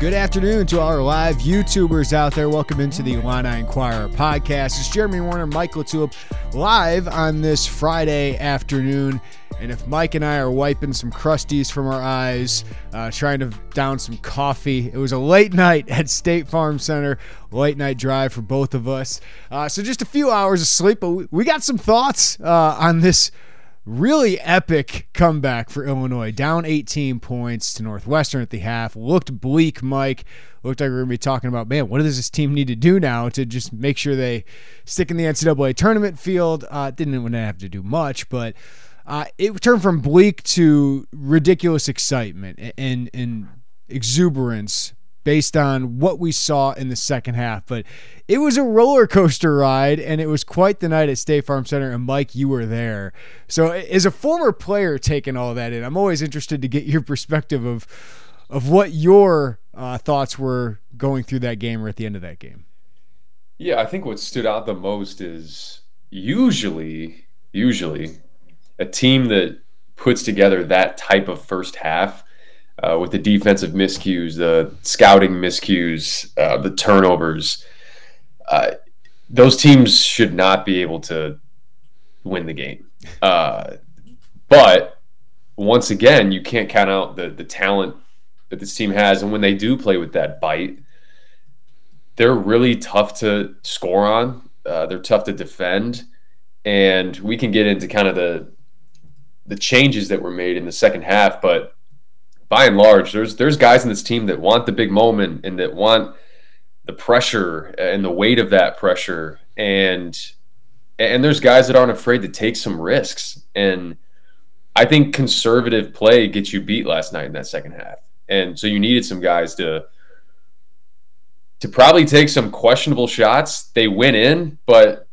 Good afternoon to our live YouTubers out there. Welcome into the Illini Inquirer podcast. It's Jeremy Werner, Michael LaTulip, live on this Friday afternoon. And if Mike and I are wiping some crusties from our eyes, uh, trying to down some coffee, it was a late night at State Farm Center, late night drive for both of us. Uh, so just a few hours of sleep, but we, got some thoughts uh, on this really epic comeback for Illinois. Down 18 points to Northwestern at the half. Looked bleak, Mike. Looked like we are going to be talking about, man, what does this team need to do now to just make sure they stick in the NCAA tournament field? Uh, didn't have to do much, but uh, it turned from bleak to ridiculous excitement and, and exuberance based on what we saw in the second half. But it was a roller coaster ride, and it was quite the night at State Farm Center. And Mike, you were there. So, as a former player taking all that in, I'm always interested to get your perspective of of what your uh, thoughts were going through that game or at the end of that game. Yeah, I think what stood out the most is usually, usually, a team that puts together that type of first half uh, with the defensive miscues, the scouting miscues, uh, the turnovers. Uh, those teams should not be able to win the game. Uh, but once again, you can't count out the the talent that this team has, and when they do play with that bite, they're really tough to score on. Uh, they're tough to defend, and we can get into kind of the the changes that were made in the second half, but by and large, there's there's guys in this team that want the big moment and that want the pressure and the weight of that pressure, and and there's guys that aren't afraid to take some risks. And I think conservative play gets you beat last night in that second half, and so you needed some guys to to probably take some questionable shots. They went in, but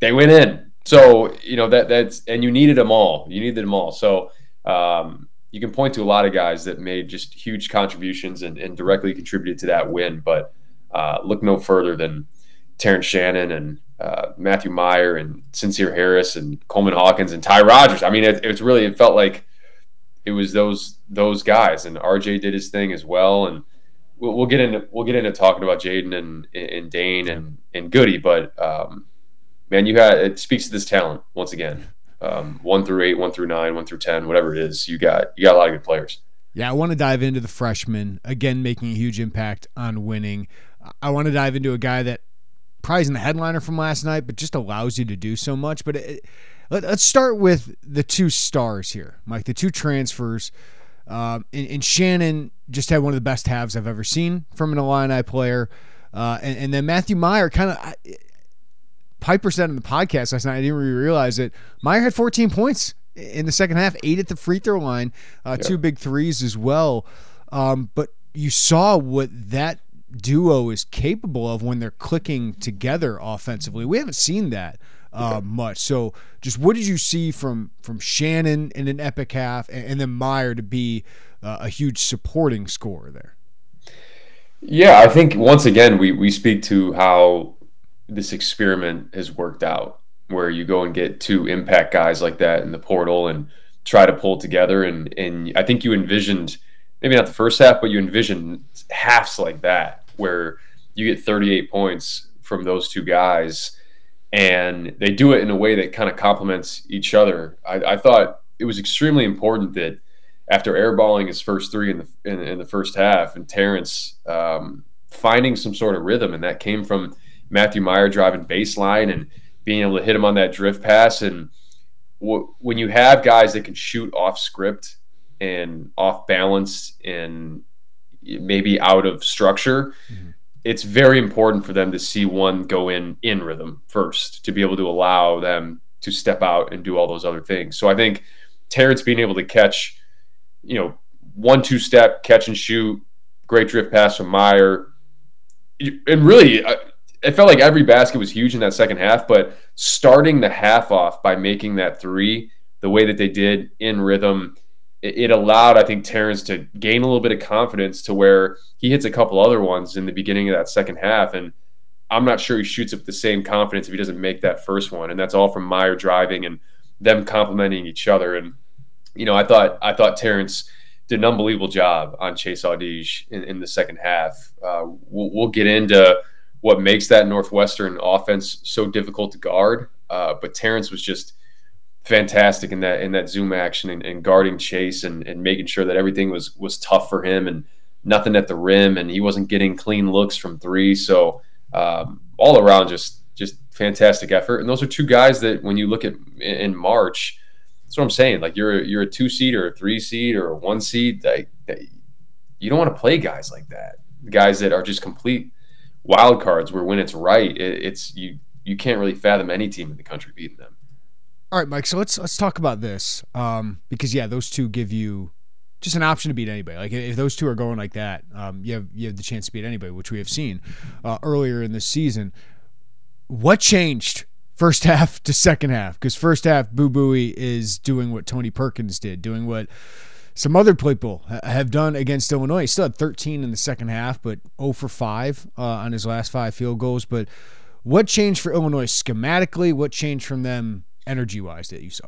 they went in. So you know that that's and you needed them all. You needed them all. So um, you can point to a lot of guys that made just huge contributions and, and directly contributed to that win. But uh, look no further than Terrence Shannon and uh, Matthew Mayer and Sencire Harris and Coleman Hawkins and Ty Rodgers. I mean, it, it's really it felt like it was those those guys, and RJ did his thing as well. And we'll, we'll get into we'll get into talking about Jayden and and Dain and and Goody, but um, man, you had it speaks to this talent once again um, one through eight, one through nine, one through ten, whatever it is. You got you got a lot of good players. Yeah, I want to dive into the freshman again, making a huge impact on winning. I want to dive into a guy that probably isn't the headliner from last night, but just allows you to do so much. But it, let, us start with the two stars here, Mike. The two transfers. Um, and, and, Shannon just had one of the best halves I've ever seen from an Illini player. Uh, and, and, then Matthew Mayer kind of Piper said in the podcast last night, I didn't really realize it. Mayer had 14 points in the second half, eight at the free throw line, uh, two big threes as well. Um, but you saw what that duo is capable of when they're clicking together offensively. We haven't seen that uh, much. So, just what did you see from from Shannon in an epic half, and, and then Mayer to be uh, a huge supporting scorer there? Yeah, I think once again we we speak to how this experiment has worked out where you go and get two impact guys like that in the portal and try to pull together. And and I think you envisioned maybe not the first half but you envisioned halves like that where you get 38 points from those two guys. And they do it in a way that kind of complements each other. I, I thought it was extremely important that after airballing his first three in the in, in the first half and Terrence um, finding some sort of rhythm and that came from Matthew Mayer driving baseline and being able to hit him on that drift pass. And w- when you have guys that can shoot off script and off balance and maybe out of structure. Mm-hmm. It's very important for them to see one go in in rhythm first to be able to allow them to step out and do all those other things. So I think Terrence being able to catch, you know, one two step catch and shoot, great drift pass from Mayer, and really. It felt like every basket was huge in that second half, but starting the half off by making that three the way that they did in rhythm, it, allowed, I think, Terrence to gain a little bit of confidence to where he hits a couple other ones in the beginning of that second half. And I'm not sure he shoots up the same confidence if he doesn't make that first one. And that's all from Mayer driving and them complimenting each other. And, you know, I thought I thought Terrence did an unbelievable job on Chase Audige in, in the second half. Uh, we'll, we'll, get into what makes that Northwestern offense so difficult to guard. Uh, but Terrence was just fantastic in that in that zoom action and, and guarding Chase and, and making sure that everything was was tough for him and nothing at the rim and he wasn't getting clean looks from three. So um, all around, just just fantastic effort. And those are two guys that when you look at in March, that's what I'm saying. Like you're you're a two seed or a three seed or a one seed. Like you don't want to play guys like that. Guys that are just complete wild cards. Where when it's right, it, it's you you can't really fathom any team in the country beating them. All right, Mike. So let's let's talk about this um, because yeah, those two give you just an option to beat anybody. Like if those two are going like that, um, you have you have the chance to beat anybody, which we have seen uh, earlier in the season. What changed first half to second half? Because first half, Boo Buie is doing what Tony Perkins did, doing what some other people have done against Illinois. He still had 13 in the second half, but 0 for 5 uh, on his last five field goals. But what changed for Illinois schematically? What changed from them energy wise that you saw?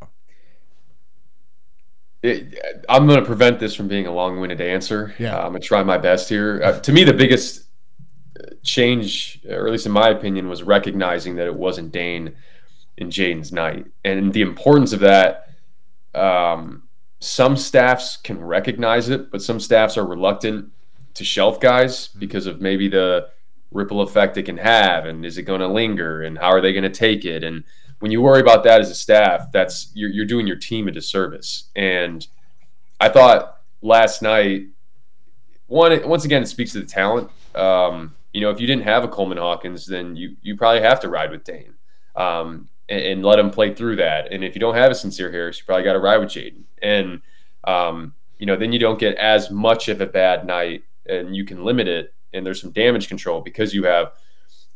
It, I'm going to prevent this from being a long-winded answer. Yeah. Uh, I'm going to try my best here. Uh, to me, the biggest change, or at least in my opinion, was recognizing that it wasn't Dain and Jayden's night, and the importance of that. Um, some staffs can recognize it, but some staffs are reluctant to shelf guys mm-hmm. because of maybe the ripple effect it can have, and is it going to linger, and how are they going to take it, and when you worry about that as a staff, that's you're, you're doing your team a disservice. And I thought last night, one once again, it speaks to the talent. Um, you know, if you didn't have a Coleman Hawkins, then you you probably have to ride with Dain um, and, and, let him play through that. And if you don't have a Sencire Harris, you probably got to ride with Jayden. And um, you know, then you don't get as much of a bad night, and you can limit it. And there's some damage control because you have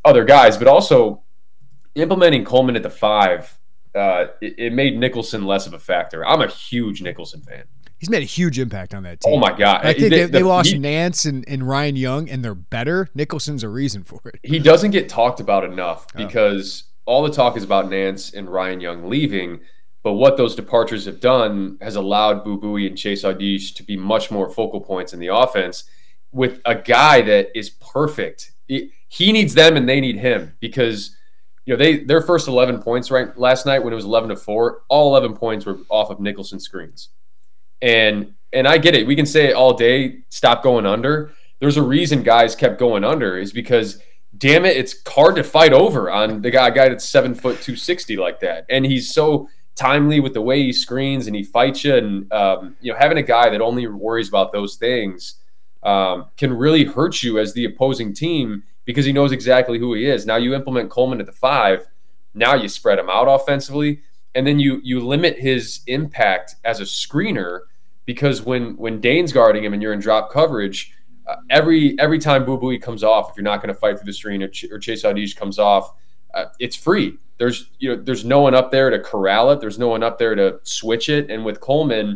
other guys, but also implementing Coleman at the five, uh, it, it, made Nicholson less of a factor. I'm a huge Nicholson fan. He's made a huge impact on that team. Oh my god! I think they, they, lost he, Nance and, and Ryan Young, and they're better. Nicholson's a reason for it. He doesn't get talked about enough oh. because. All the talk is about Nance and Ryan Young leaving. But what those departures have done has allowed Boo Buie and Chase Audige to be much more focal points in the offense with a guy that is perfect. He needs them and they need him because you know, they their first 11 points right last night when it was 11 to 4, all 11 points were off of Nicholson screens. And and I get it. We can say it all day, stop going under. There's a reason guys kept going under is because damn it, it's hard to fight over on the guy guy that's 7 foot 260 like that. And he's so timely with the way he screens and he fights you and um, you know, having a guy that only worries about those things um, can really hurt you as the opposing team because he knows exactly who he is. Now you implement Coleman at the five. Now you spread him out offensively, and then you you limit his impact as a screener because when when Dain's guarding him and you're in drop coverage, uh, every every time Boo Buie comes off, if you're not going to fight through the screen or, Ch- or Chase Audige comes off, uh, it's free. There's you know there's no one up there to corral it. There's no one up there to switch it. And with Coleman,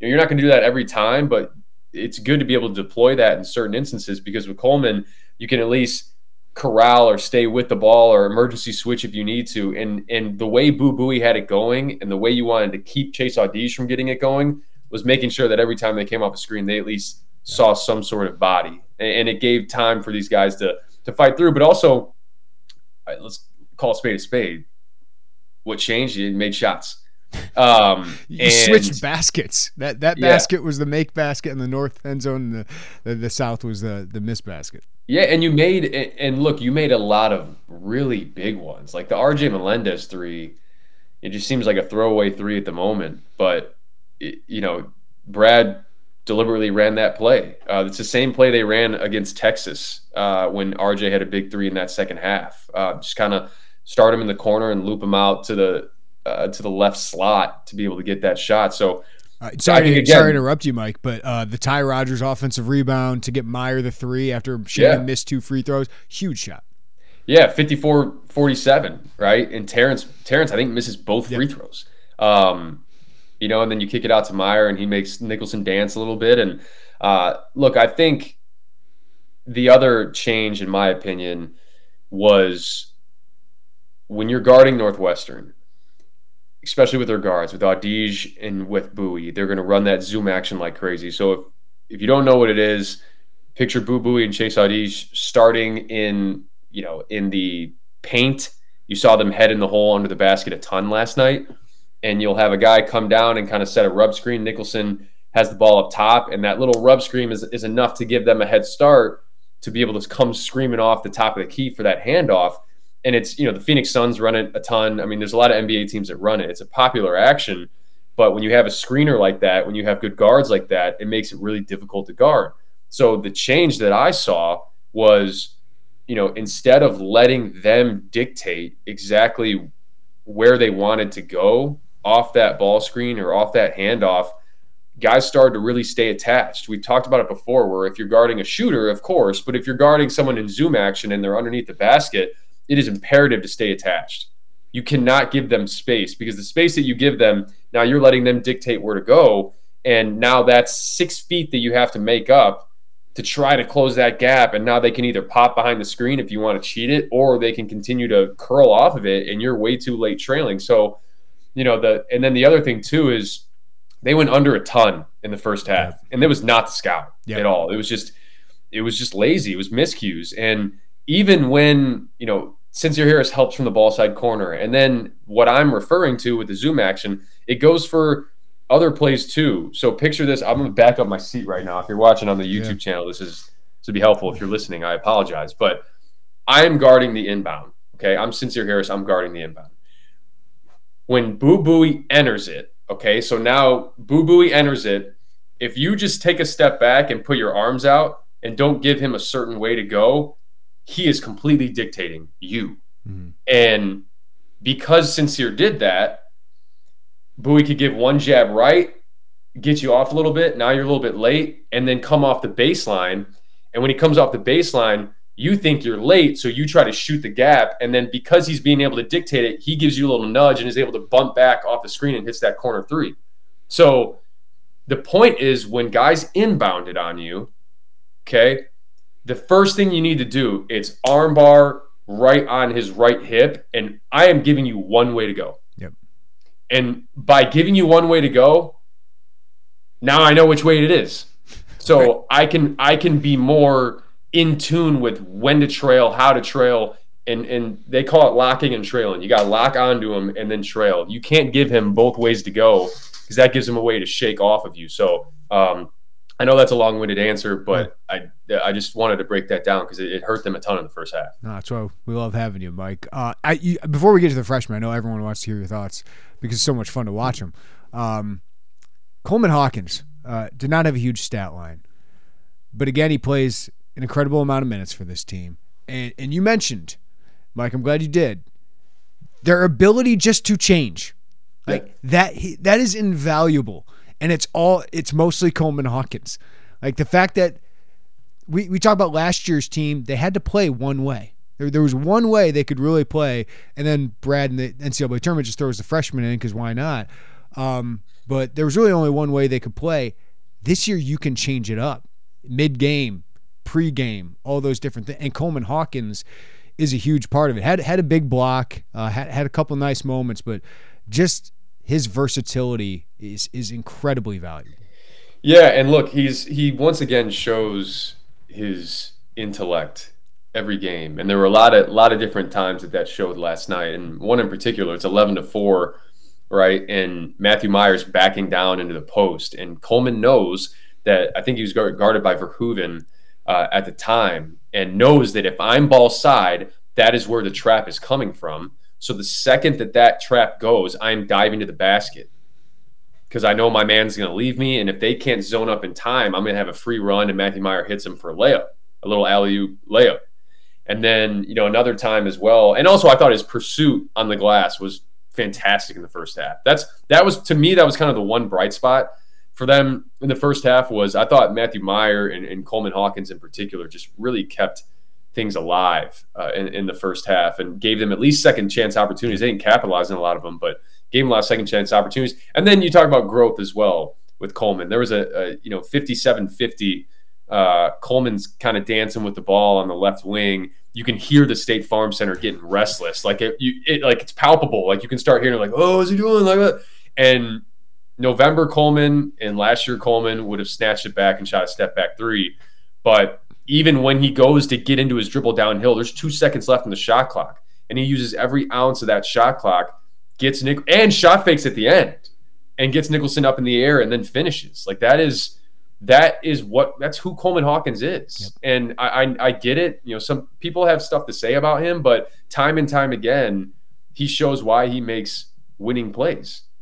you know, you're not going to do that every time, but it's good to be able to deploy that in certain instances because with Coleman you can at least corral or stay with the ball or emergency switch if you need to. And and the way Boo Buie had it going and the way you wanted to keep Chase Audige from getting it going was making sure that every time they came off a screen, they at least saw some sort of body. And, it gave time for these guys to to fight through. But also, right, let's call a spade a spade. What changed? You made shots. Um, you and, switched baskets. That that yeah. basket was the make basket in the north end zone, and the the, the south was the the miss basket. Yeah, and you made and look, you made a lot of really big ones, like the RJ Melendez three. It just seems like a throwaway three at the moment, but it, you know, Brad deliberately ran that play. Uh, it's the same play they ran against Texas uh, when RJ had a big three in that second half. Uh, just kind of start him in the corner and loop him out to the uh, to the left slot to be able to get that shot. So. Sorry, again, sorry to interrupt you, Mike, but uh, the Ty Rodgers offensive rebound to get Mayer the three after Shannon yeah. missed two free throws, huge shot. Yeah, 54-47, right? And Terrence, Terrence, I think misses both free throws. Um, you know, and then you kick it out to Mayer and he makes Nicholson dance a little bit. And uh, look, I think the other change, in my opinion, was when you're guarding Northwestern, especially with their guards, with Audige and with Buie, they're going to run that zoom action like crazy. So if, if you don't know what it is, picture Boo Buie and Chase Audige starting in, you know, in the paint. You saw them head in the hole under the basket a ton last night and you'll have a guy come down and kind of set a rub screen. Nicholson has the ball up top, and that little rub screen is, is enough to give them a head start to be able to come screaming off the top of the key for that handoff. And it's, you know, the Phoenix Suns run it a ton. I mean, there's a lot of NBA teams that run it. It's a popular action. But when you have a screener like that, when you have good guards like that, it makes it really difficult to guard. So the change that I saw was, you know, instead of letting them dictate exactly where they wanted to go off that ball screen or off that handoff, guys started to really stay attached. We've talked about it before where if you're guarding a shooter, of course, but if you're guarding someone in zoom action and they're underneath the basket, it is imperative to stay attached. You cannot give them space because the space that you give them, now you're letting them dictate where to go. And now that's six feet that you have to make up to try to close that gap. And now they can either pop behind the screen if you want to cheat it, or they can continue to curl off of it and you're way too late trailing. So you know the and then the other thing too is they went under a ton in the first half, and it was not the scout at all. It was just it was just lazy. It was miscues, and even when you know Sencire Harris helps from the ball side corner, and then what I'm referring to with the zoom action, it goes for other plays too. So picture this. I'm gonna back up my seat right now. If you're watching on the YouTube yeah. channel, this is to be helpful. If you're listening, I apologize, but I am guarding the inbound. Okay, I'm Sencire Harris. I'm guarding the inbound when Boo Buie enters it, okay, so now Boo Buie enters it. If you just take a step back and put your arms out and don't give him a certain way to go, he is completely dictating you. Mm-hmm. And because Sencire did that, Buie could give one jab right, get you off a little bit. Now you're a little bit late, and then come off the baseline. And when he comes off the baseline, you think you're late, so you try to shoot the gap. And then because he's being able to dictate it, he gives you a little nudge and is able to bump back off the screen and hits that corner three. So the point is when guys inbounded on you, okay, the first thing you need to do it's armbar right on his right hip, and I am giving you one way to go. Yep. And by giving you one way to go, now I know which way it is. So right. I can I can be more in tune with when to trail, how to trail, and and they call it locking and trailing. You got to lock onto him and then trail. You can't give him both ways to go because that gives him a way to shake off of you. So um, I know that's a long-winded answer, but I I just wanted to break that down because it, it, hurt them a ton in the first half. No, that's why we love having you, Mike. Uh, I you, before we get to the freshmen, I know everyone wants to hear your thoughts because it's so much fun to watch them. Um, Coleman Hawkins uh, did not have a huge stat line, but again, he plays an incredible amount of minutes for this team. And and you mentioned, Mike, I'm glad you did. Their ability just to change. Like that that is invaluable. And it's all it's mostly Coleman Hawkins. Like the fact that we, we talk about last year's team, they had to play one way. There, there was one way they could really play, and then Brad in the NCAA tournament just throws the freshman in because why not? Um, but there was really only one way they could play. This year, you can change it up mid game pregame, all those different things. And Coleman Hawkins is a huge part of it. Had had a big block, uh, had had a couple nice moments, but just his versatility is is incredibly valuable. Yeah, and look, he's he once again shows his intellect every game, and there were a lot of lot of different times that that showed last night, and one in particular, it's eleven to four, right? And Matthew Mayer's backing down into the post, and Coleman knows that I think he was guarded by Verhoeven uh, at the time and knows that if I'm ball side, that is where the trap is coming from. So the second that that trap goes, I'm diving to the basket because I know my man's going to leave me. And if they can't zone up in time, I'm going to have a free run and Matthew Mayer hits him for a layup, a little alley oop layup. And then, you know, another time as well. And also, I thought his pursuit on the glass was fantastic in the first half. That's that was to me that was kind of the one bright spot for them in the first half was I thought Matthew Mayer and, and Coleman Hawkins in particular just really kept things alive uh, in, in, the first half and gave them at least second chance opportunities. They didn't capitalize on a lot of them, but gave them a lot of second chance opportunities. And then you talk about growth as well with Coleman. There was a, a you know 57-50 uh, Coleman's kind of dancing with the ball on the left wing. You can hear the State Farm Center getting restless, like it, you, it, like it's palpable. Like you can start hearing like, "Oh, is he doing like that?" And November Coleman and last year Coleman would have snatched it back and shot a step back three, but even when he goes to get into his dribble downhill, there's two seconds left in the shot clock, and he uses every ounce of that shot clock, gets Nick and shot fakes at the end, and gets Nicholson up in the air and then finishes. Like that is that is what that's who Coleman Hawkins is. Yep. And I, I, I get it. You know, some people have stuff to say about him, but time and time again, he shows why he makes winning plays.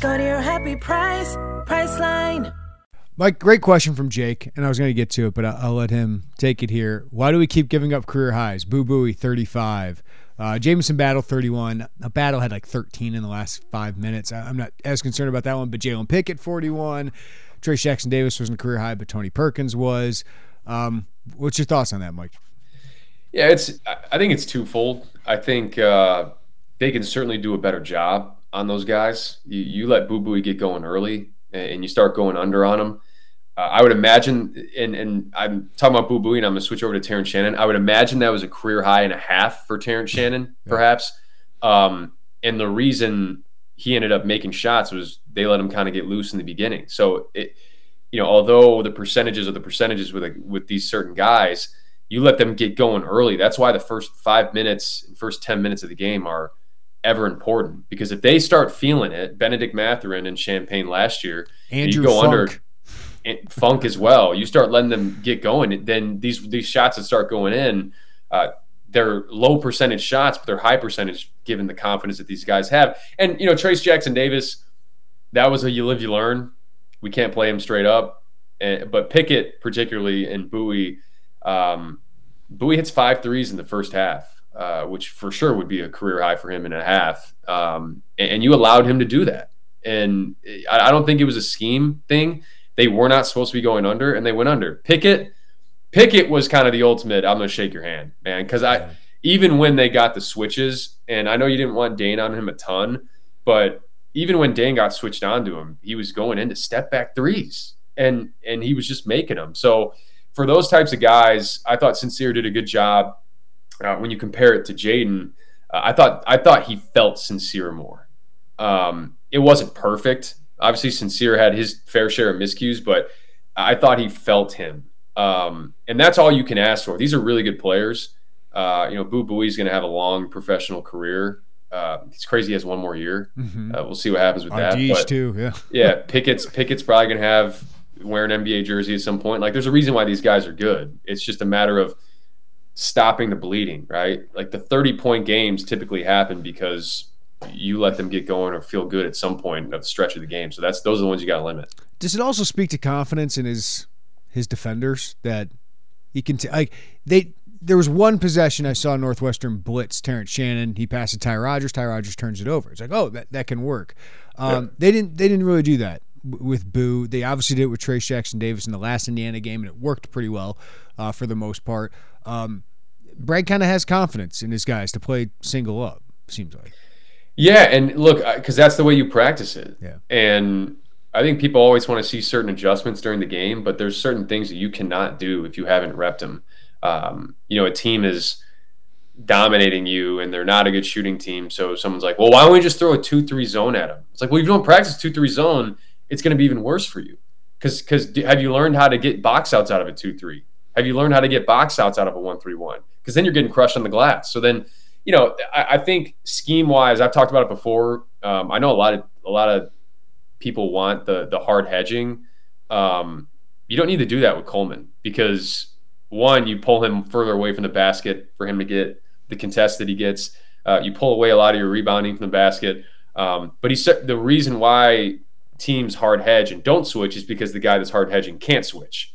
Go to your happy price, Priceline. Mike, great question from Jake, and I was going to get to it, but I'll, let him take it here. Why do we keep giving up career highs? Boo Buie, 35. Uh, Jamison Battle, 31. A Battle had like 13 in the last five minutes. I'm not as concerned about that one, but Jalen Pickett, 41. Trayce Jackson Davis wasn't a career high, but Tony Perkins was. Um, what's your thoughts on that, Mike? Yeah, it's. I think it's twofold. I think uh, they can certainly do a better job on those guys. You, you let Boo Buie get going early, and you start going under on them uh, I would imagine, and, and I'm talking about Boo Buie, and I'm going to switch over to Terrence Shannon. I would imagine that was a career high and a half for Terrence Shannon, yeah. perhaps. Um, and the reason he ended up making shots was they let him kind of get loose in the beginning. So it, you know, although the percentages are the percentages with with these certain guys, you let them get going early. That's why the first five minutes, first ten minutes of the game are ever important because if they start feeling it, Benedict Mathurin and Champagne last year, Andrew you go Funk. under funk as well. You start letting them get going, then these these shots that start going in, uh, they're low percentage shots, but they're high percentage given the confidence that these guys have. And you know, Trayce Jackson Davis, that was a you live you learn. We can't play him straight up, and, but Pickett particularly and Buie, um, Buie hits five threes in the first half. Uh, which for sure would be a career high for him and a half. Um, and, and, you allowed him to do that. And I, I don't think it was a scheme thing. They were not supposed to be going under, and they went under. Pickett, Pickett was kind of the ultimate. I'm gonna shake your hand, man, because I even when they got the switches, and I know you didn't want Dain on him a ton, but even when Dain got switched onto him, he was going into step back threes, and and he was just making them. So for those types of guys, I thought Sencire did a good job. Uh, when you compare it to Jayden, uh, I thought I thought he felt Sencire more. Um, it wasn't perfect obviously Sencire had his fair share of miscues, but I thought he felt him. Um, and that's all you can ask for. These are really good players. Uh, you know, Boo Buie is going to have a long professional career. Uh, it's crazy he has one more year. Mm-hmm. Uh, we'll see what happens with On that. But, too, yeah. yeah, Pickett's Pickett's probably going to have wear an NBA jersey at some point. Like, there's a reason why these guys are good. It's just a matter of stopping the bleeding, right? Like the 30 point games typically happen because you let them get going or feel good at some point of the stretch of the game. So that's those are the ones you got to limit. Does it also speak to confidence in his his defenders that he can t- like they there was one possession I saw Northwestern blitz Terrence Shannon. He passes Ty Rodgers. Ty Rodgers turns it over. It's like, oh, that, that can work. Um, yeah. They didn't they didn't really do that with Boo. They obviously did it with Trayce Jackson Davis in the last Indiana game, and it worked pretty well uh, for the most part. Um, Brad kind of has confidence in his guys to play single up. Seems like. Yeah, and look, because that's the way you practice it. Yeah. And I think people always want to see certain adjustments during the game, but there's certain things that you cannot do if you haven't repped them. Um, you know, a team is dominating you and they're not a good shooting team. So someone's like, well, why don't we just throw a 2 3 zone at them? It's like, well, if you don't practice 2 3 zone, it's going to be even worse for you. Because because have you learned how to get box outs out of a 2 3? Have you learned how to get box outs out of a 1 3 1? Because then you're getting crushed on the glass. So then, you know, I, I think scheme wise, I've talked about it before. Um, I know a lot of a lot of people want the the hard hedging. Um, you don't need to do that with Coleman because one, you pull him further away from the basket for him to get the contest that he gets. Uh, you pull away a lot of your rebounding from the basket. Um, but he said the reason why teams hard hedge and don't switch is because the guy that's hard hedging can't switch.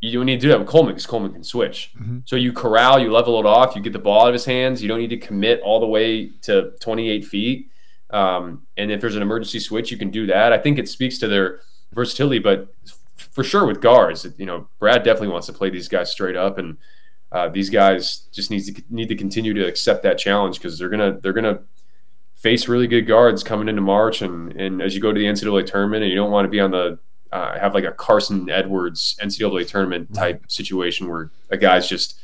You don't need to do that with Coleman because Coleman can switch. Mm-hmm. So you corral, you level it off, you get the ball out of his hands. You don't need to commit all the way to 28 feet. Um, and if there's an emergency switch, you can do that. I think it speaks to their versatility, but for sure with guards, you know, Brad definitely wants to play these guys straight up and uh, these guys just needs to need to continue to accept that challenge because they're gonna they're gonna face really good guards coming into March and and as you go to the NCAA tournament and you don't want to be on the uh, have like a Carson Edwards NCAA tournament type situation where a guy's just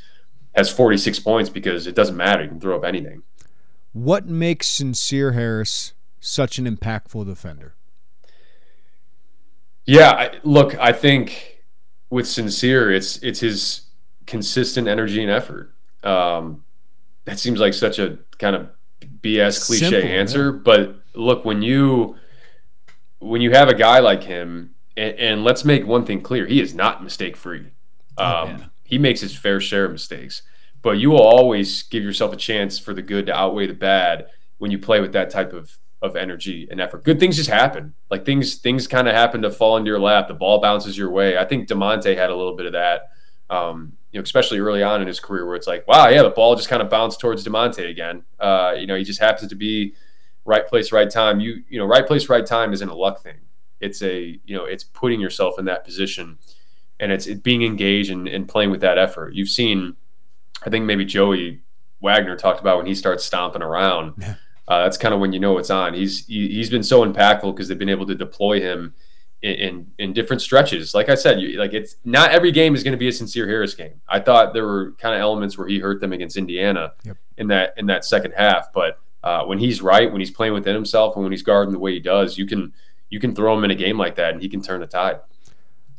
has 46 points because it doesn't matter you can throw up anything. What makes Sencire Harris such an impactful defender? Yeah, I, look, I think with Sencire, it's it's his consistent energy and effort. Um, that seems like such a kind of BS cliche Simple, answer, yeah. but look when you when you have a guy like him, and, and let's make one thing clear: he is not mistake free. Oh, um, oh, he makes his fair share of mistakes, but you will always give yourself a chance for the good to outweigh the bad when you play with that type of of energy and effort. Good things just happen. Like things things kind of happen to fall into your lap. The ball bounces your way. I think Da'Monte had a little bit of that. Um, you know, especially early on in his career, where it's like, wow, yeah, the ball just kind of bounced towards Da'Monte again. Uh, you know, he just happens to be right place, right time. You, you know, right place, right time isn't a luck thing. It's a, you know, it's putting yourself in that position, and it's it being engaged and, and playing with that effort. You've seen, I think maybe Joey Wagner talked about when he starts stomping around. Yeah. Uh, that's kind of when you know it's on. He's he, he's been so impactful because they've been able to deploy him in, in, in different stretches. Like I said, you, like it's not every game is going to be a Sencire Harris game. I thought there were kind of elements where he hurt them against Indiana yep. in that in that second half. But uh, when he's right, when he's playing within himself, and when he's guarding the way he does, you can you can throw him in a game like that, and he can turn the tide.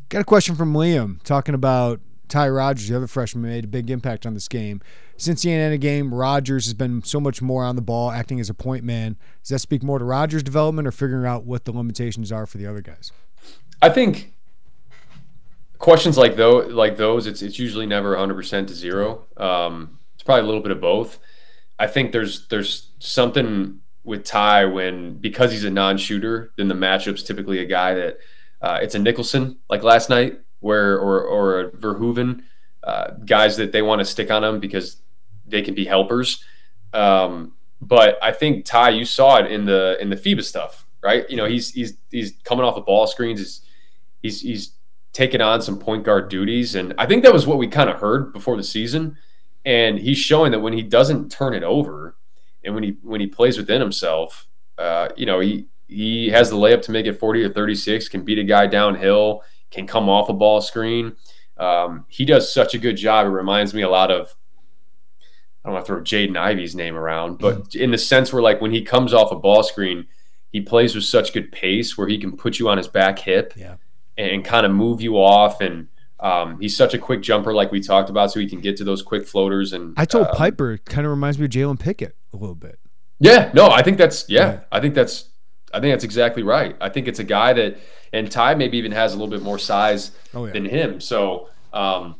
Got a question from Liam talking about Ty Rodgers, the other freshman, made a big impact on this game. Since the Indiana game, Rodgers has been so much more on the ball, acting as a point man. Does that speak more to Rodgers' development or figuring out what the limitations are for the other guys? I think questions like those, like those, it's it's usually never 100 percent to zero. Um, it's probably a little bit of both. I think there's there's something with Ty when because he's a non-shooter, then the matchup's typically a guy that uh, it's a Nicholson like last night, where or or a Verhoeven, uh, guys that they want to stick on him because they can be helpers. Um, but I think Ty, you saw it in the in the FIBA stuff, right? You know, he's he's he's coming off the ball screens. He's he's he's taken on some point guard duties, and I think that was what we kind of heard before the season. And he's showing that when he doesn't turn it over, and when he when he plays within himself, uh, you know, he he has the layup to make it 40 or 36, can beat a guy downhill, can come off a ball screen. Um, he does such a good job. It reminds me a lot of I don't want to throw Jaden Ivey's name around, but mm-hmm. in the sense where like when he comes off a ball screen, he plays with such good pace where he can put you on his back hip. Yeah and kind of move you off. And um, he's such a quick jumper, like we talked about, so he can get to those quick floaters. And I told um, Piper, kind of reminds me of Jalen Pickett a little bit. Yeah, no, I think that's yeah, yeah, I think that's I think that's exactly right. I think it's a guy that and Ty maybe even has a little bit more size oh, yeah. than him. So um,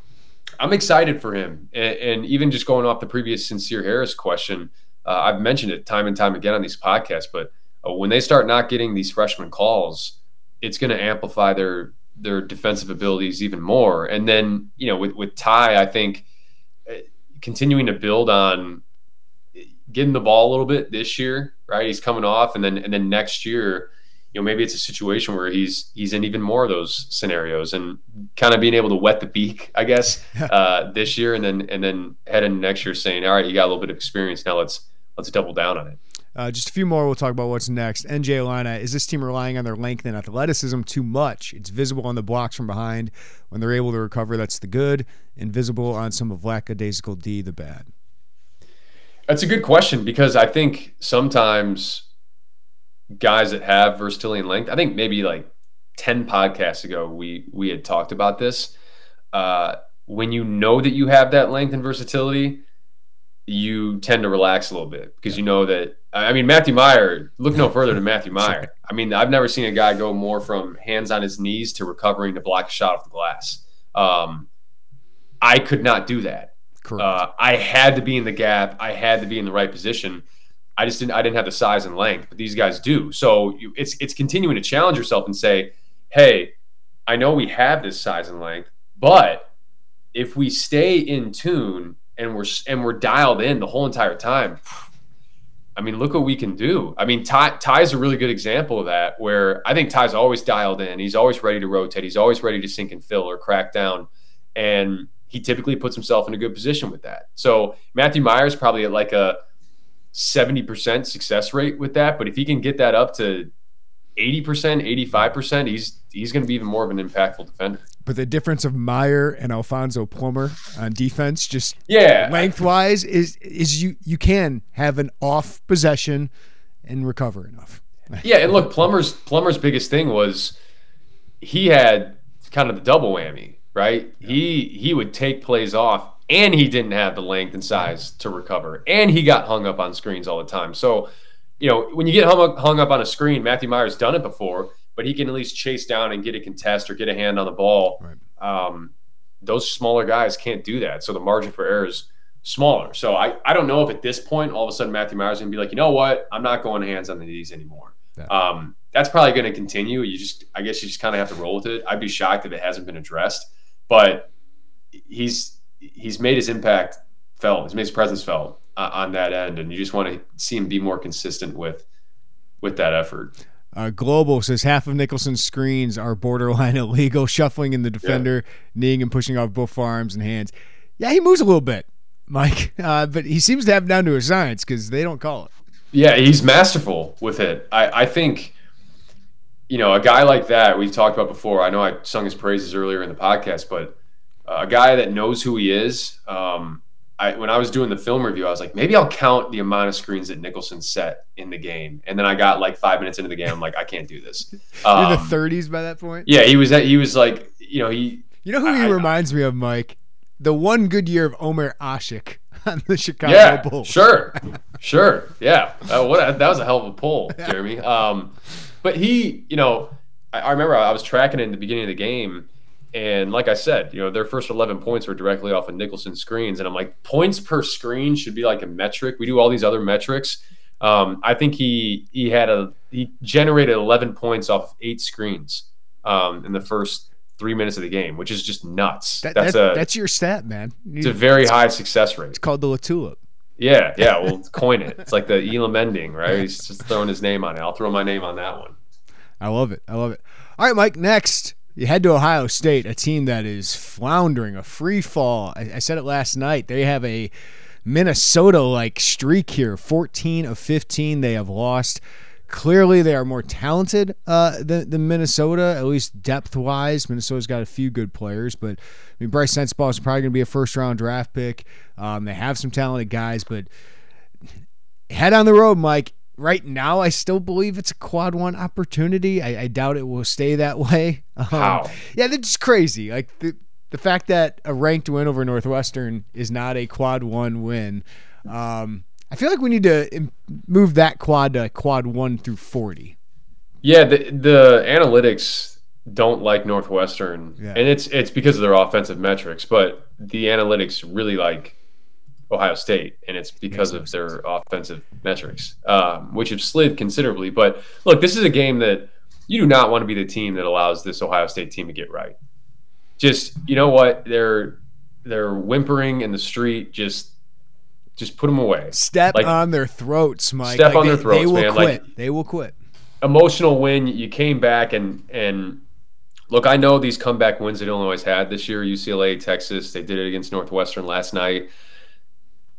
I'm excited for him. And, and, even just going off the previous Sencire Harris question, uh, I've mentioned it time and time again on these podcasts, but uh, when they start not getting these freshman calls, it's going to amplify their their defensive abilities even more. And then you know with with Ty, I think uh, continuing to build on getting the ball a little bit this year, right? He's coming off, and then and then next year you know maybe it's a situation where he's he's in even more of those scenarios and kind of being able to wet the beak, I guess, uh, this year and then and then head into next year saying, all right, you got a little bit of experience now. Let's let's double down on it. Uh, just a few more. We'll talk about what's next. NJ Illini, is this team relying on their length and athleticism too much? It's visible on the blocks from behind when they're able to recover. That's the good. Invisible on some of lackadaisical D, the bad. That's a good question because I think sometimes guys that have versatility and length, I think maybe like 10 podcasts ago, we we had talked about this. Uh, when you know that you have that length and versatility, you tend to relax a little bit because you know that. I mean, Matthew Mayer, Look no further than Matthew Mayer. I mean, I've never seen a guy go more from hands on his knees to recovering to block a shot off the glass. Um, I could not do that. Uh, I had to be in the gap. I had to be in the right position. I just didn't. I didn't have the size and length, but these guys do. So you, it's it's continuing to challenge yourself and say, "Hey, I know we have this size and length, but if we stay in tune and we're and we're dialed in the whole entire time, I mean, look what we can do. I mean, Ty Ty's a really good example of that, where I think Ty's always dialed in. He's always ready to rotate. He's always ready to sink and fill or crack down, and he typically puts himself in a good position with that. So Matthew Mayer's probably at like a 70% success rate with that, but if he can get that up to 80%, 85%, he's he's going to be even more of an impactful defender. But the difference of Mayer and Alfonso Plummer on defense, just yeah, lengthwise, is is you you can have an off possession and recover enough. yeah, and look, Plummer's Plummer's biggest thing was he had kind of the double whammy, right? Yeah. He he would take plays off, and he didn't have the length and size to recover, and he got hung up on screens all the time. So, you know, when you get hung up, hung up on a screen, Matthew Mayer's done it before but he can at least chase down and get a contest or get a hand on the ball. Right. Um, those smaller guys can't do that. So the margin for error is smaller. So I, I don't know if at this point, all of a sudden, Matthew Mayer's going to be like, you know what? I'm not going hands on the knees anymore. Yeah. Um, that's probably going to continue. You just, I guess you just kind of have to roll with it. I'd be shocked if it hasn't been addressed, but he's, he's made his impact felt. He's made his presence felt uh, on that end. And you just want to see him be more consistent with, with that effort. Uh, Global says half of Nicholson's screens are borderline illegal, shuffling in the defender, yeah. kneeing and pushing off both arms and hands. Yeah, he moves a little bit, Mike, uh, but he seems to have down to a science because they don't call it. Yeah, he's masterful with it. I, I think, you know, a guy like that we've talked about before. I know I sung his praises earlier in the podcast, but a guy that knows who he is. Um, I, when I was doing the film review, I was like, maybe I'll count the amount of screens that Nicholson set in the game. And then I got like five minutes into the game, I'm like, I can't do this. Um, in the 30s by that point. Yeah, he was. He was like, you know, he. You know who he I, reminds me of, Mike? The one good year of Omer Asik on the Chicago yeah, Bulls. Sure, sure, yeah. Uh, what that was a hell of a pull, Jeremy. Um, but he, you know, I, I remember I was tracking it in the beginning of the game and like I said, you know, their first 11 points were directly off of Nicholson screens. And I'm like, points per screen should be like a metric. We do all these other metrics. Um, I think he he had a he generated 11 points off eight screens um, in the first three minutes of the game, which is just nuts. That, that's that, a that's your stat, man. It's a very high success rate. It's called the Latulip. Yeah, yeah. We'll coin it. It's like the Elam ending, right? He's just throwing his name on it. I'll throw my name on that one. I love it. I love it. All right, Mike. Next, you head to Ohio State, a team that is floundering, a free fall. I, I said it last night. They have a Minnesota like streak here 14 of 15 they have lost. Clearly, they are more talented uh, than, than, Minnesota, at least depth wise. Minnesota's got a few good players, but I mean, Brice Sensabaugh is probably going to be a first round draft pick. Um, they have some talented guys, but head on the road, Mike right now, I still believe it's a quad one opportunity. I, I doubt it will stay that way. Um, How? Yeah, that's just crazy. Like the the fact that a ranked win over Northwestern is not a quad one win. Um, I feel like we need to move that quad to quad one through forty. Yeah, the the analytics don't like Northwestern, yeah. and it's it's because of their offensive metrics. But the analytics really like Ohio State, and it's because of their offensive metrics, um, which have slid considerably. But look, this is a game that you do not want to be the team that allows this Ohio State team to get right. Just you know what they're they're whimpering in the street. Just just put them away. Step like, on their throats, Mike. Step like on they, their throats, they will man. Quit. Like they will quit. emotional win. You came back and and look, I know these comeback wins that Illinois had this year, UCLA, Texas. They did it against Northwestern last night.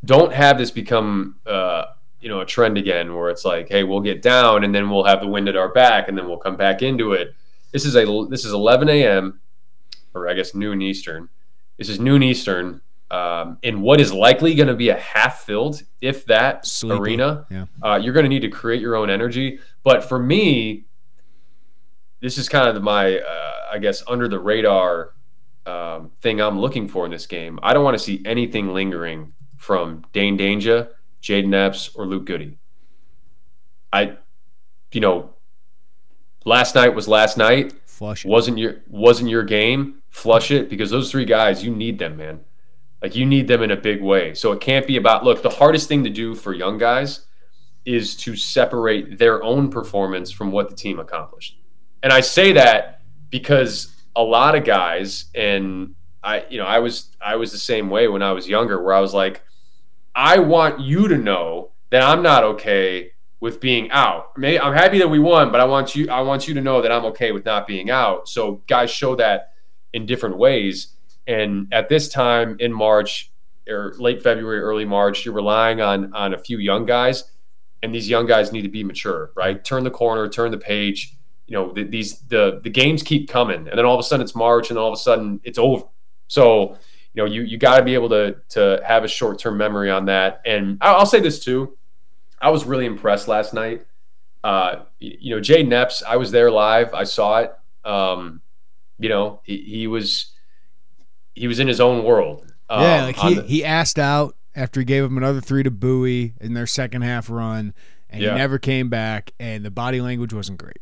Don't have this become uh, you know a trend again where it's like, hey, we'll get down and then we'll have the wind at our back and then we'll come back into it. This is a this is 11 a.m. or I guess noon Eastern. This is noon Eastern um, in what is likely going to be a half filled, if that, Sleepy. arena. Yeah. Uh, you're going to need to create your own energy. But for me, this is kind of my, uh, I guess, under the radar um, thing I'm looking for in this game. I don't want to see anything lingering from Dain Dainja, Jayden Epps, or Luke Goode. I, you know, last night was last night. Flush it. Wasn't your wasn't your game. Flush it because those three guys, you need them, man. Like you need them in a big way. So it can't be about look, the hardest thing to do for young guys is to separate their own performance from what the team accomplished. And I say that because a lot of guys and I you know, I was I was the same way when I was younger where I was like I want you to know that I'm not okay with being out. Maybe I'm happy that we won, but I want you I want you to know that I'm okay with not being out. So guys show that in different ways. And at this time in March or late February, early March, you're relying on on a few young guys, and these young guys need to be mature, right? Turn the corner, turn the page. You know, the, these the the games keep coming, and then all of a sudden it's March, and all of a sudden it's over. So you know, you you got to be able to to have a short term memory on that. And I'll, I'll say this too, I was really impressed last night. Uh, you know, Jay Epps, I was there live, I saw it. Um, you know, he, he was he was in his own world. Um, yeah, like he, the- he asked out after he gave him another three to Buie in their second half run, and Yeah. he never came back, and the body language wasn't great.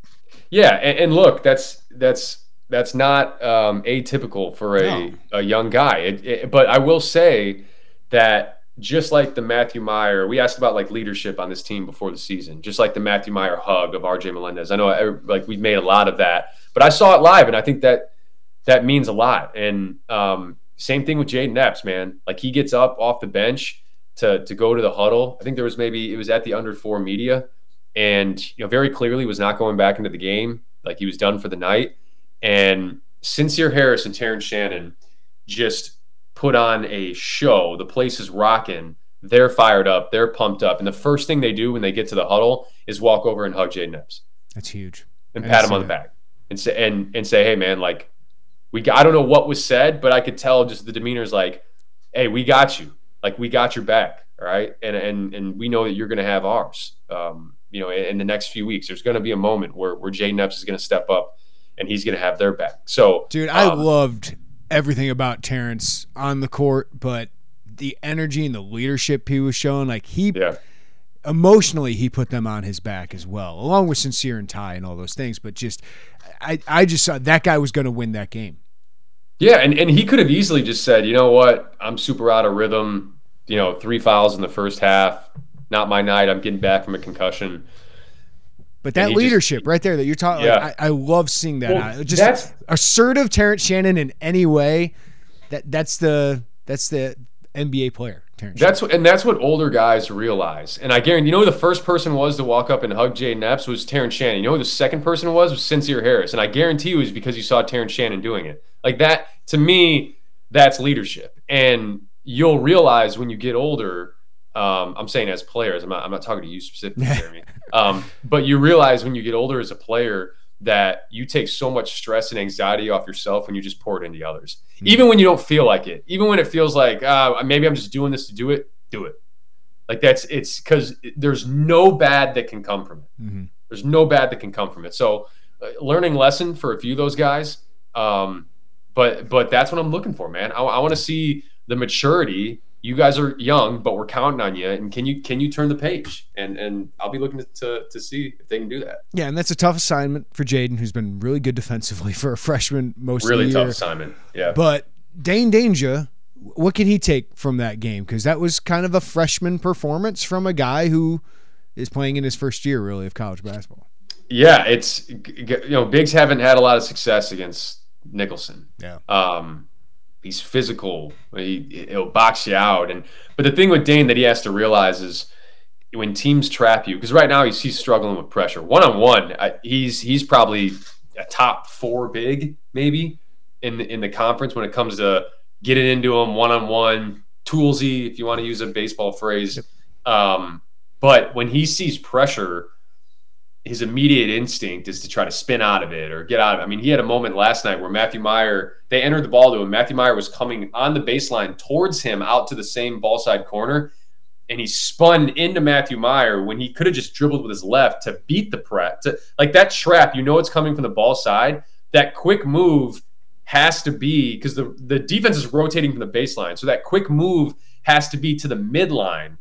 Yeah, and, and look, that's that's that's not um, atypical for a, No. a young guy. It, it- but I will say that just like the Matthew Mayer, we asked about like leadership on this team before the season, just like the Matthew Mayer hug of RJ Melendez. I know every- like we've made a lot of that, but I saw it live, and I think that that means a lot. And um, same thing with Jayden Epps, man. Like he gets up off the bench to to go to the huddle. I think there was maybe it was at the under four media, and you know very clearly was not going back into the game. Like he was done for the night. And Sencire Harris and Terrence Shannon just put on a show. The place is rocking. They're fired up. They're pumped up. And the first thing they do when they get to the huddle is walk over and hug Jayden Epps That's huge. and I pat him on the that. back and say and and say, hey man, like we got, I don't know what was said, but I could tell just the demeanor is like, hey, we got you, like we got your back, all right, and and and we know that you're going to have ours. Um, you know, in, in the next few weeks, there's going to be a moment where where Jayden Epps is going to step up and he's going to have their back. So, Dude, I um, loved everything about Terrence on the court, but the energy and the leadership he was showing, like he yeah, emotionally he put them on his back as well, along with Sencire and Ty and all those things. But just, I, I just saw that guy was going to win that game. yeah, and and he could have easily just said, you know what, I'm super out of rhythm. You know, three fouls in the first half, not my night. I'm getting back from a concussion. But that he just- leadership right there that you're talking, Yeah. like, I, I love seeing that. Well. Just that's- assertive Terrence Shannon in any way. That that's the that's the NBA player. Terrence. That's what, and that's what older guys realize. And I guarantee, you know, who the first person was to walk up and hug Jay Epps was Terrence Shannon. You know, who the second person was was Sencire Harris. And I guarantee you, it was because you saw Terrence Shannon doing it. Like that, to me, that's leadership. And you'll realize when you get older. Um, I'm saying as players. I'm not. I'm not talking to you specifically, Jeremy. Um, but you realize when you get older as a player that you take so much stress and anxiety off yourself when you just pour it into others. Even when you don't feel like it, even when it feels like uh, maybe I'm just doing this to do it, do it. Like that's it's because there's no bad that can come from it. Mhm. There's no bad that can come from it. So, uh, learning lesson for a few of those guys. Um, but but that's what I'm looking for, man. I, I want to see the maturity. You guys are young, but we're counting on you. And can you can you turn the page? And and I'll be looking to to, to see if they can do that. Yeah, and that's a tough assignment for Jayden, who's been really good defensively for a freshman most Really of the tough assignment. Yeah. But Dain Dainja, what can he take from that game? Because that was kind of a freshman performance from a guy who is playing in his first year, really, of college basketball. Yeah, it's you know Biggs haven't had a lot of success against Nicholson. Yeah. Um, he's physical. He he'll box you out. And but the thing with Dain that he has to realize is when teams trap you, because right now he's, he's struggling with pressure. One on one, he's he's probably a top four big maybe in the, in the conference when it comes to getting into him one on one, toolsy if you want to use a baseball phrase. Um, but when he sees pressure, his immediate instinct is to try to spin out of it or get out of it. I mean, he had a moment last night where Matthew Mayer, they entered the ball to him. Matthew Mayer was coming on the baseline towards him out to the same ball side corner and he spun into Matthew Mayer when he could have just dribbled with his left to beat the press. To, like that trap, you know it's coming from the ball side. That quick move has to be because the, the defense is rotating from the baseline. So that quick move has to be to the midline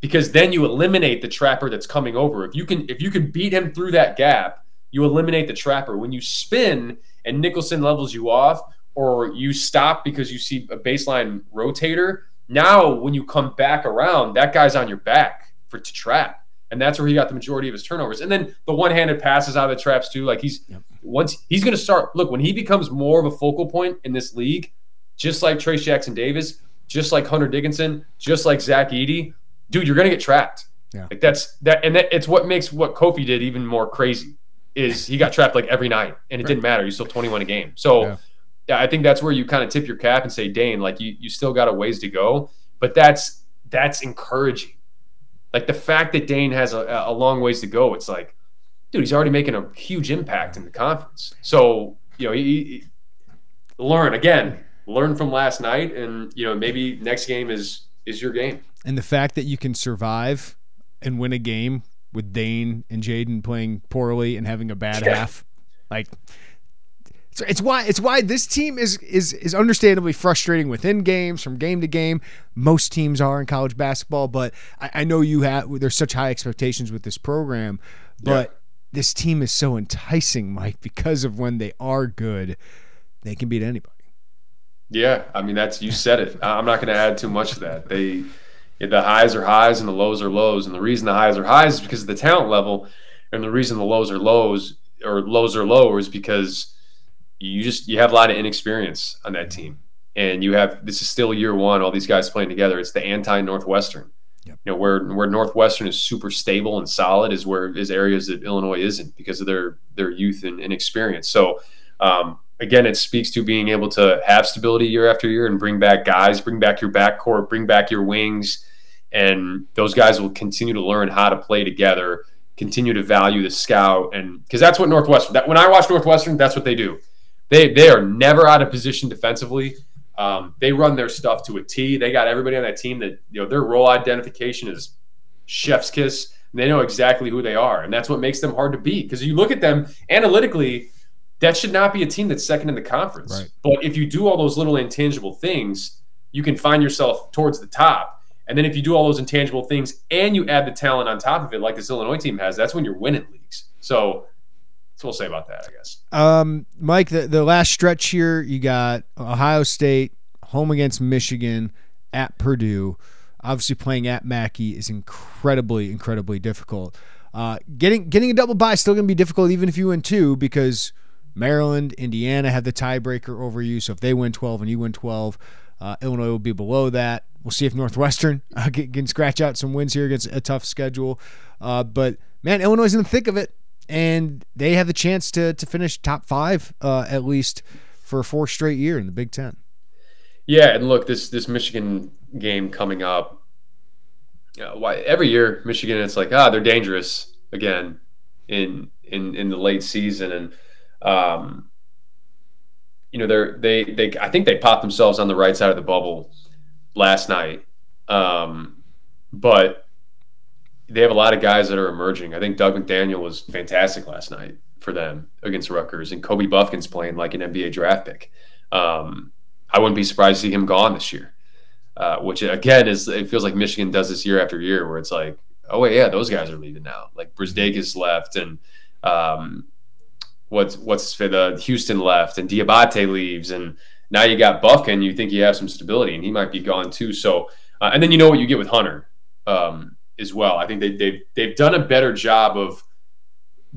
because then you eliminate the trapper that's coming over. If you can if you can beat him through that gap, you eliminate the trapper. When you spin and Nicholson levels you off, or you stop because you see a baseline rotator, now, when you come back around, that guy's on your back for to trap, and that's where he got the majority of his turnovers. And then the one-handed passes out of the traps too. Like he's yep. once he's going to start. Look, when he becomes more of a focal point in this league, just like Trayce Jackson Davis, just like Hunter Dickinson, just like Zach Edey, dude, you're going to get trapped. Yeah. Like that's that, and that, it's what makes what Kofi did even more crazy. Is he got trapped like every night, and it right. didn't matter. You still 21 a game. So. Yeah yeah, I think that's where you kind of tip your cap and say, Dain, like you, you still got a ways to go, but that's that's encouraging. Like the fact that Dain has a, a long ways to go, it's like, dude, he's already making a huge impact in the conference. So you know, he, he, learn again, learn from last night, and you know maybe next game is is your game. And the fact that you can survive and win a game with Dain and Jayden playing poorly and having a bad yeah. half, like so it's why it's why this team is is is understandably frustrating within games from game to game. Most teams are in college basketball, but I, I know you have there's such high expectations with this program, but yeah. this team is so enticing, Mike, because of when they are good, they can beat anybody. Yeah, I mean that's you said it. I'm not going to add too much to that. They the highs are highs and the lows are lows, and the reason the highs are highs is because of the talent level, and the reason the lows are lows or lows are lower is because you just you have a lot of inexperience on that team, and you have this is still year one. All these guys playing together. It's the anti Northwestern. Yep. You know where where Northwestern is super stable and solid is where is areas that Illinois isn't because of their their youth and, and experience. So um, again, it speaks to being able to have stability year after year and bring back guys, bring back your backcourt, bring back your wings, and those guys will continue to learn how to play together, continue to value the scout, and because that's what Northwestern. That when I watch Northwestern, that's what they do. They they are never out of position defensively. Um, they run their stuff to a T. They got everybody on that team that you know their role identification is chef's kiss. they know exactly who they are, and that's what makes them hard to beat. Because you look at them analytically, that should not be a team that's second in the conference. Right. But if you do all those little intangible things, you can find yourself towards the top. And then if you do all those intangible things and you add the talent on top of it, like this Illinois team has, that's when you're winning leagues. So so we'll say about that, I guess. Um, Mike, the, the last stretch here, you got Ohio State home against Michigan at Purdue. Obviously, playing at Mackey is incredibly, incredibly difficult. Uh, getting getting a double bye is still going to be difficult, even if you win two, because Maryland, Indiana have the tiebreaker over you. So if they win 12 and you win 12, uh, Illinois will be below that. We'll see if Northwestern uh, can, can, scratch out some wins here against a tough schedule. Uh, but man, Illinois is in the thick of it and they have the chance to to finish top five uh, at least for a four straight year in the Big Ten. Yeah, and look, this this Michigan game coming up. Uh, why every year Michigan, it's like ah, they're dangerous again in in in the late season, and um, you know they're they they I think they popped themselves on the right side of the bubble last night, um, but they have a lot of guys that are emerging. I think Dug McDaniel was fantastic last night for them against Rutgers, and Kobe Bufkin's playing like an NBA draft pick. Um, I wouldn't be surprised to see him gone this year, uh, which again is it feels like Michigan does this year after year, where it's like, oh wait, yeah, those guys are leaving now. Like Brazdeikis left, and um, what's what's for the Houston left, and Diabate leaves, and now you got Bufkin. You think you have some stability, and he might be gone too. So, uh, and then you know what you get with Hunter. Um, as well. I think they, they've they've done a better job of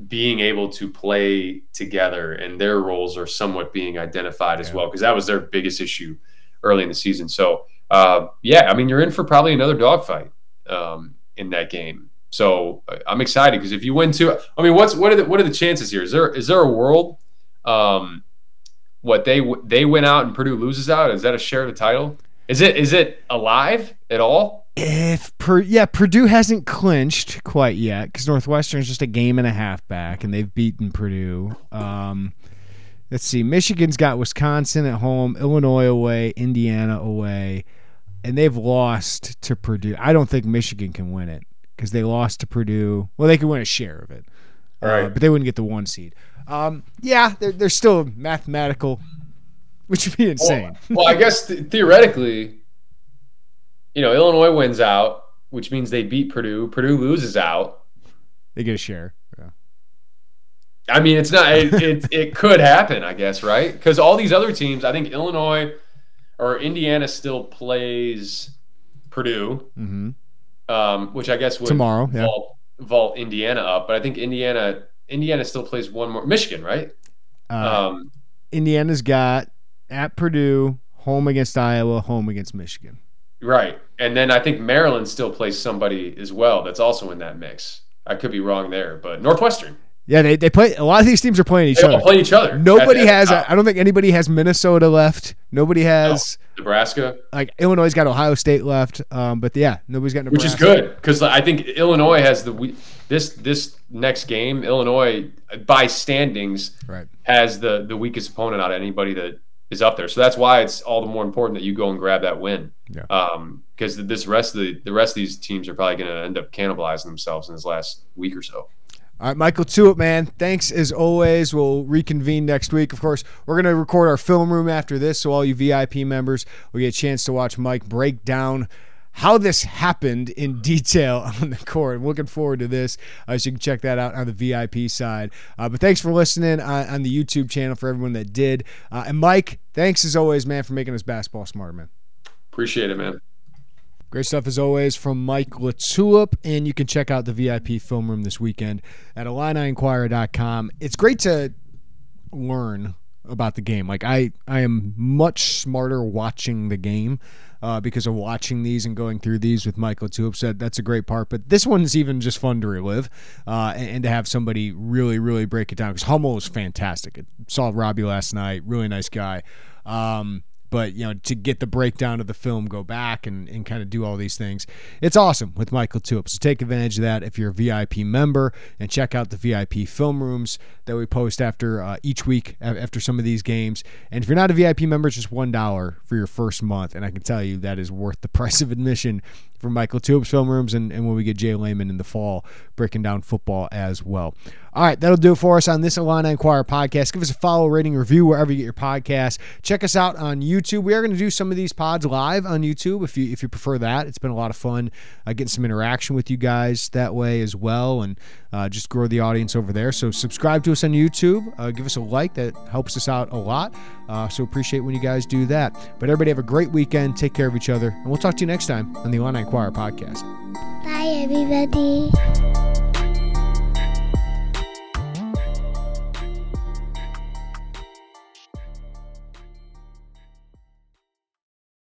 being able to play together, and their roles are somewhat being identified yeah. as well because that was their biggest issue early in the season. So uh, yeah, I mean you're in for probably another dogfight. Um, in that game. So I'm excited because if you win two, I mean, what's what are the what are the chances here? Is there is there a world? Um, what they they win out and Purdue loses out? Is that a share of the title? Is it is it alive at all? If per, yeah, Purdue hasn't clinched quite yet because Northwestern's just a game and a half back, and they've beaten Purdue. Um, let's see, Michigan's got Wisconsin at home, Illinois away, Indiana away, and they've lost to Purdue. I don't think Michigan can win it because they lost to Purdue. Well, they could win a share of it, uh, Right. but they wouldn't get the one seed. Um, yeah, they're, they're still mathematical, which would be insane. well, I guess th- theoretically, you know, Illinois wins out, which means they beat Purdue. Purdue loses out. They get a share. Yeah. I mean, it's not. It it, it could happen, I guess, right? Because all these other teams, I think Illinois or Indiana still plays Purdue, hmm um, which I guess would Tomorrow, yeah. vault, vault Indiana up. But I think Indiana Indiana still plays one more. Michigan, right? Uh, um, Indiana's got at Purdue, home against Iowa, home against Michigan. right. And then I think Maryland still plays somebody as well that's also in that mix. I could be wrong there, but Northwestern. Yeah, they, they play. A lot of these teams are playing each They other. play each other. Nobody At- at has. the top. I don't think anybody has Minnesota left. Nobody has Nebraska. like Illinois got Ohio State left. Um, but yeah, nobody's got Nebraska. which is good because I think Illinois has the we- this this next game. Illinois by standings Right. has the the weakest opponent out of anybody that is up there. So that's why it's all the more important that you go and grab that win. Yeah. Um, because this rest of the the rest of these teams are probably going to end up cannibalizing themselves in this last week or so. All right, Michael LaTulip, man. Thanks as always. We'll reconvene next week. Of course, we're going to record our film room after this, so all you VIP members will get a chance to watch Mike break down how this happened in detail on the court. I'm looking forward to this. Uh, so you can check that out on the VIP side. Uh, but thanks for listening on, on the YouTube channel for everyone that did. Uh, and Mike, thanks as always, man, for making us basketball smarter, man. Appreciate it, man. Great stuff as always from Mike LaTulip, and you can check out the VIP film room this weekend at IlliniInquirer.com. It's great to learn about the game. Like I, I am much smarter watching the game uh, because of watching these and going through these with Michael LaTulip. Said that's a great part, but this one's even just fun to relive uh, and, and to have somebody really, really break it down. Because Hummel is fantastic. I saw Robbie last night, really nice guy. Um, but you know to get the breakdown of the film go back and, and kind of do all these things. It's awesome with michael LaTulip. so take advantage of that if you're a vip member and check out the vip film rooms that we post after uh, each week after some of these games. And if you're not a vip member it's just one dollar for your first month. And i can tell you that is worth the price of admission for michael LaTulip's film rooms and, and when we get jay lehman in the fall breaking down football as well all right, that'll do it for us on this Illini Inquirer podcast. Give us a follow, rating, review wherever you get your podcast. Check us out on YouTube. We are going to do some of these pods live on YouTube if you if you prefer that. It's been a lot of fun uh, getting some interaction with you guys that way as well, and uh, just grow the audience over there. So subscribe to us on YouTube. Uh, give us a like. That helps us out a lot. Uh, so appreciate when you guys do that. But everybody have a great weekend. Take care of each other, and we'll talk to you next time on the Illini Inquirer podcast. Bye, everybody.